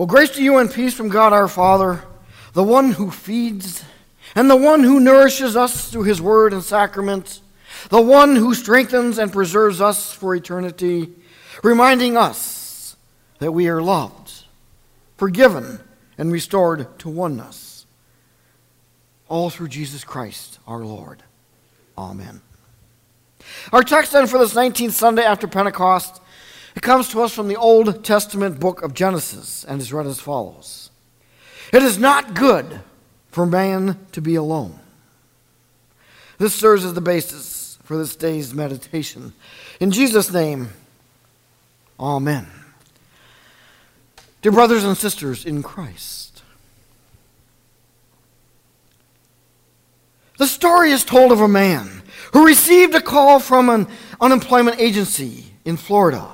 Well, grace to you and peace from God our Father, the one who feeds and the one who nourishes us through his word and sacrament, the one who strengthens and preserves us for eternity, reminding us that we are loved, forgiven, and restored to oneness. All through Jesus Christ our Lord. Amen. Our text then for this 19th Sunday after Pentecost, it comes to us from the Old Testament book of Genesis and is read as follows. It is not good for man to be alone. This serves as the basis for this day's meditation. In Jesus' name, Amen. Dear brothers and sisters in Christ, the story is told of a man who received a call from an unemployment agency in Florida.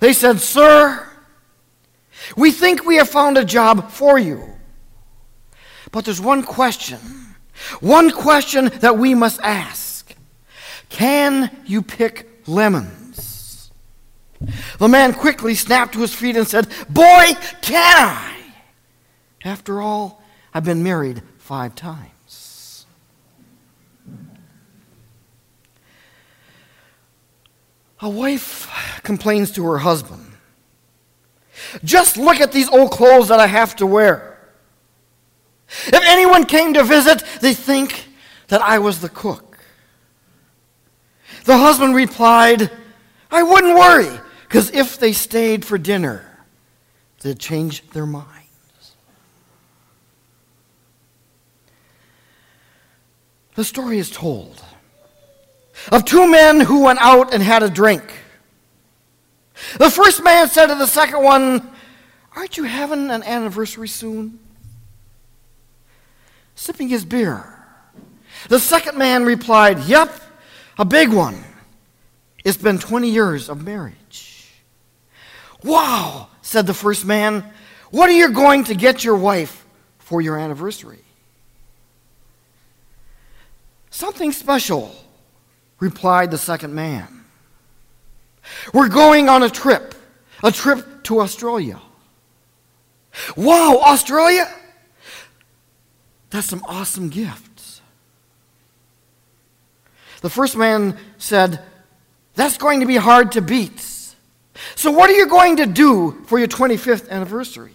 They said, Sir, we think we have found a job for you. But there's one question, one question that we must ask Can you pick lemons? The man quickly snapped to his feet and said, Boy, can I! After all, I've been married five times. A wife complains to her husband, Just look at these old clothes that I have to wear. If anyone came to visit, they think that I was the cook. The husband replied, I wouldn't worry, because if they stayed for dinner, they'd change their minds. The story is told of two men who went out and had a drink. The first man said to the second one, Aren't you having an anniversary soon? sipping his beer. The second man replied, Yep, a big one. It's been 20 years of marriage. Wow, said the first man. What are you going to get your wife for your anniversary? Something special, replied the second man. We're going on a trip, a trip to Australia. Wow, Australia? That's some awesome gifts. The first man said, That's going to be hard to beat. So, what are you going to do for your 25th anniversary?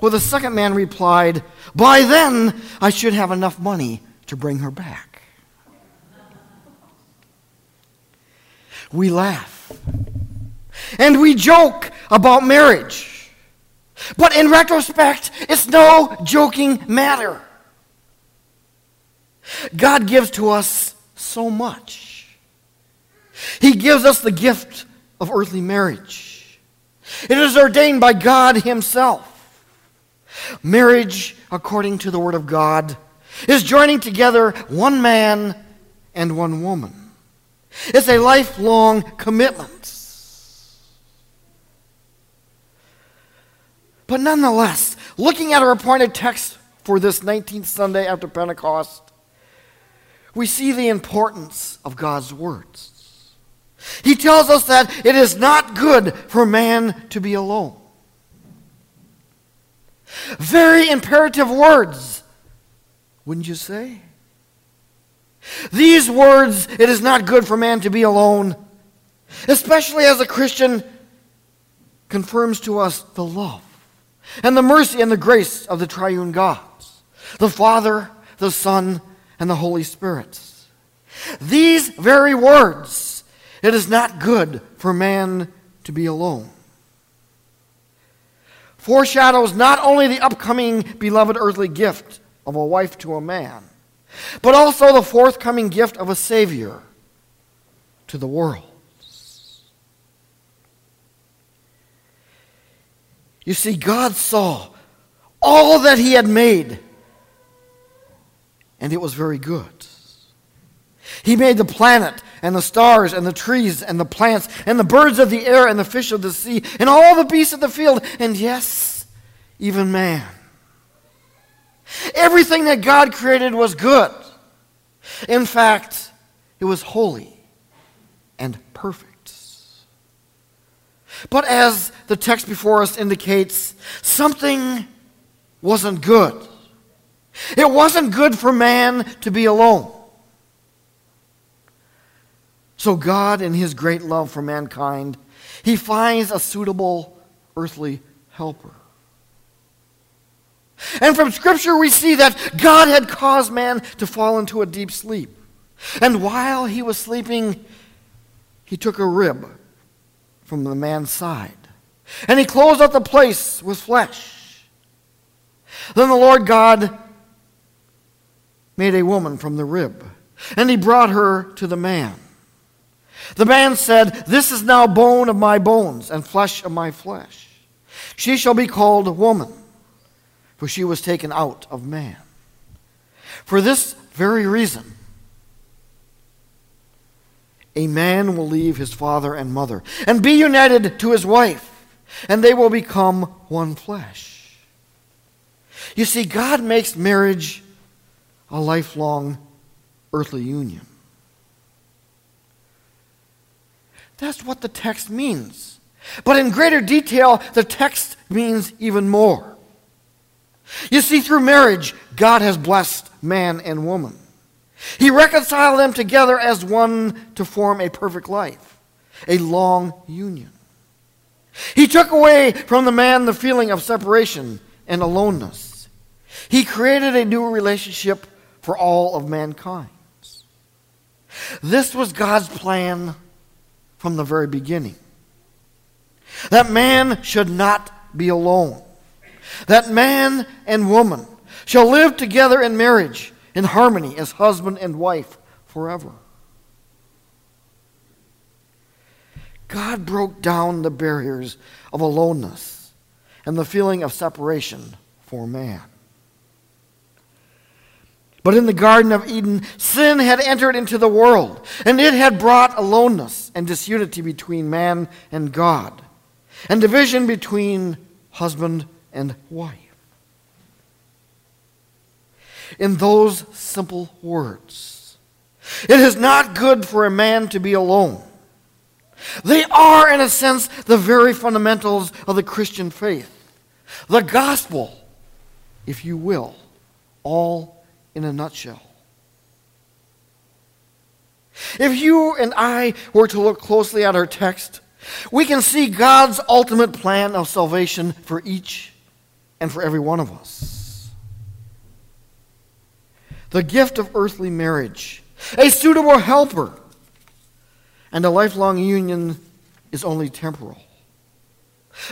Well, the second man replied, By then, I should have enough money to bring her back. We laugh and we joke about marriage. But in retrospect, it's no joking matter. God gives to us so much. He gives us the gift of earthly marriage. It is ordained by God Himself. Marriage, according to the Word of God, is joining together one man and one woman. It's a lifelong commitment. But nonetheless, looking at our appointed text for this 19th Sunday after Pentecost, we see the importance of God's words. He tells us that it is not good for man to be alone. Very imperative words, wouldn't you say? These words, it is not good for man to be alone, especially as a Christian, confirms to us the love and the mercy and the grace of the triune gods, the Father, the Son, and the Holy Spirit. These very words, it is not good for man to be alone, foreshadows not only the upcoming beloved earthly gift of a wife to a man, but also the forthcoming gift of a Savior to the world. You see, God saw all that He had made, and it was very good. He made the planet and the stars and the trees and the plants and the birds of the air and the fish of the sea and all the beasts of the field, and yes, even man. Everything that God created was good. In fact, it was holy and perfect. But as the text before us indicates, something wasn't good. It wasn't good for man to be alone. So, God, in His great love for mankind, He finds a suitable earthly helper. And from Scripture, we see that God had caused man to fall into a deep sleep. And while he was sleeping, he took a rib from the man's side, and he closed up the place with flesh. Then the Lord God made a woman from the rib, and he brought her to the man. The man said, This is now bone of my bones and flesh of my flesh. She shall be called woman, for she was taken out of man. For this very reason, a man will leave his father and mother and be united to his wife, and they will become one flesh. You see, God makes marriage a lifelong earthly union. That's what the text means. But in greater detail, the text means even more. You see, through marriage, God has blessed man and woman. He reconciled them together as one to form a perfect life, a long union. He took away from the man the feeling of separation and aloneness. He created a new relationship for all of mankind. This was God's plan from the very beginning. That man should not be alone. That man and woman shall live together in marriage in harmony as husband and wife forever. God broke down the barriers of aloneness and the feeling of separation for man. But in the Garden of Eden, sin had entered into the world, and it had brought aloneness and disunity between man and God, and division between husband and wife in those simple words. It is not good for a man to be alone. They are, in a sense, the very fundamentals of the Christian faith. The gospel, if you will, all in a nutshell. If you and I were to look closely at our text, we can see God's ultimate plan of salvation for each and for every one of us the gift of earthly marriage, a suitable helper, and a lifelong union is only temporal.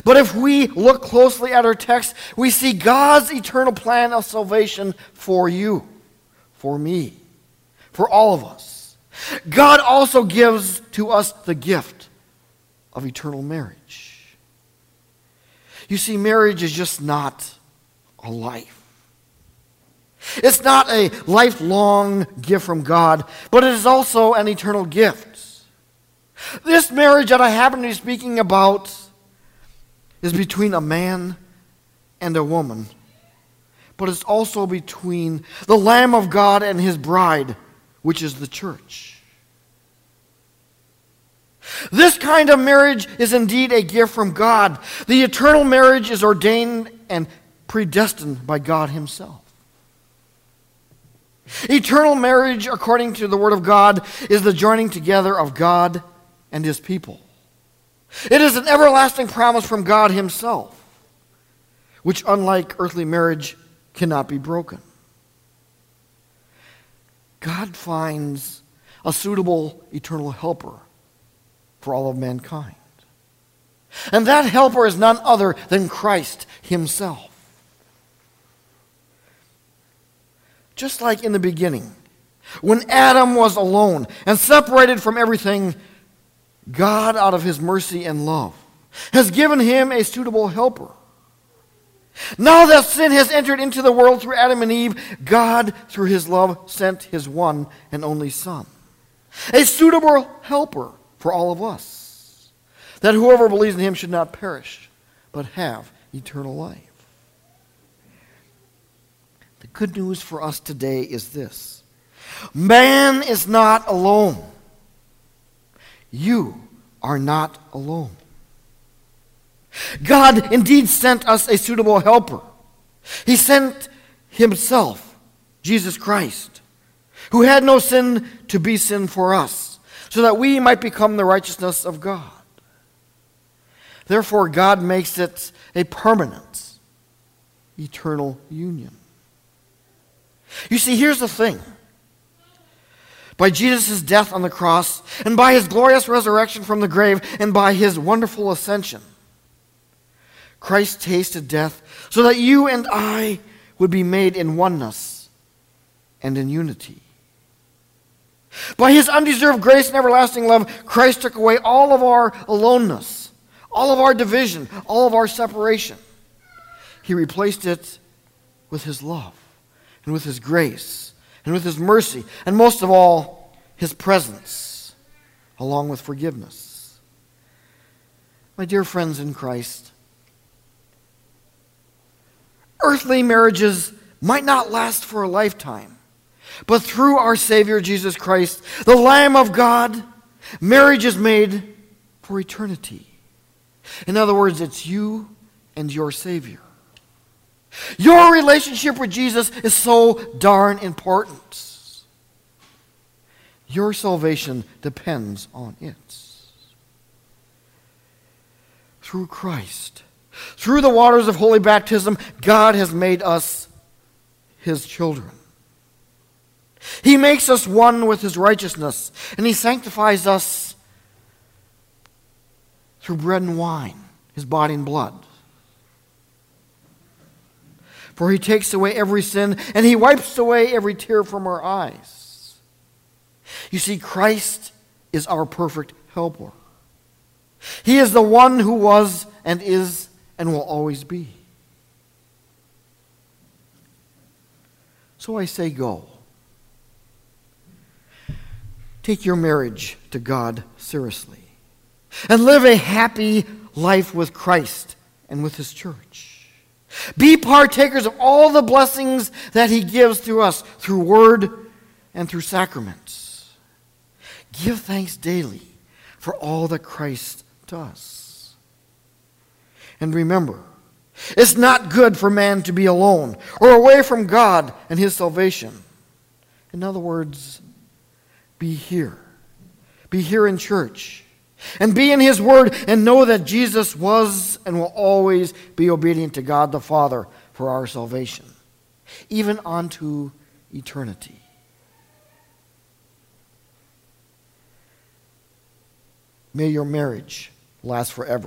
But if we look closely at our text, we see God's eternal plan of salvation for you, for me, for all of us. God also gives to us the gift of eternal marriage. You see, marriage is just not a life. It's not a lifelong gift from God, but it is also an eternal gift. This marriage that I happen to be speaking about is between a man and a woman, but it's also between the Lamb of God and his bride, which is the church. This kind of marriage is indeed a gift from God. The eternal marriage is ordained and predestined by God Himself. Eternal marriage, according to the Word of God, is the joining together of God and His people. It is an everlasting promise from God Himself, which, unlike earthly marriage, cannot be broken. God finds a suitable eternal helper for all of mankind. And that helper is none other than Christ Himself. just like in the beginning. When Adam was alone and separated from everything, God, out of his mercy and love, has given him a suitable helper. Now that sin has entered into the world through Adam and Eve, God, through his love, sent his one and only Son, a suitable helper for all of us, that whoever believes in him should not perish, but have eternal life. The good news for us today is this man is not alone. You are not alone. God indeed sent us a suitable helper. He sent Himself, Jesus Christ, who had no sin to be sin for us, so that we might become the righteousness of God. Therefore, God makes it a permanent, eternal union. You see, here's the thing. By Jesus' death on the cross, and by his glorious resurrection from the grave, and by his wonderful ascension, Christ tasted death so that you and I would be made in oneness and in unity. By his undeserved grace and everlasting love, Christ took away all of our aloneness, all of our division, all of our separation. He replaced it with his love and with his grace and with his mercy, and most of all, his presence, along with forgiveness. My dear friends in Christ, earthly marriages might not last for a lifetime, but through our Savior Jesus Christ, the Lamb of God, marriage is made for eternity. In other words, it's you and your Savior. Your relationship with Jesus is so darn important. Your salvation depends on it. Through Christ, through the waters of holy baptism, God has made us his children. He makes us one with his righteousness, and he sanctifies us through bread and wine, his body and blood. For he takes away every sin, and he wipes away every tear from our eyes. You see, Christ is our perfect helper. He is the one who was and is and will always be. So I say, go. Take your marriage to God seriously and live a happy life with Christ and with His church. Be partakers of all the blessings that He gives to us, through word and through sacraments. Give thanks daily for all that Christ does. And remember, it's not good for man to be alone or away from God and his salvation. In other words, be here. Be here in church. And be in his word and know that Jesus was and will always be obedient to God the Father for our salvation, even unto eternity. May your marriage last forever.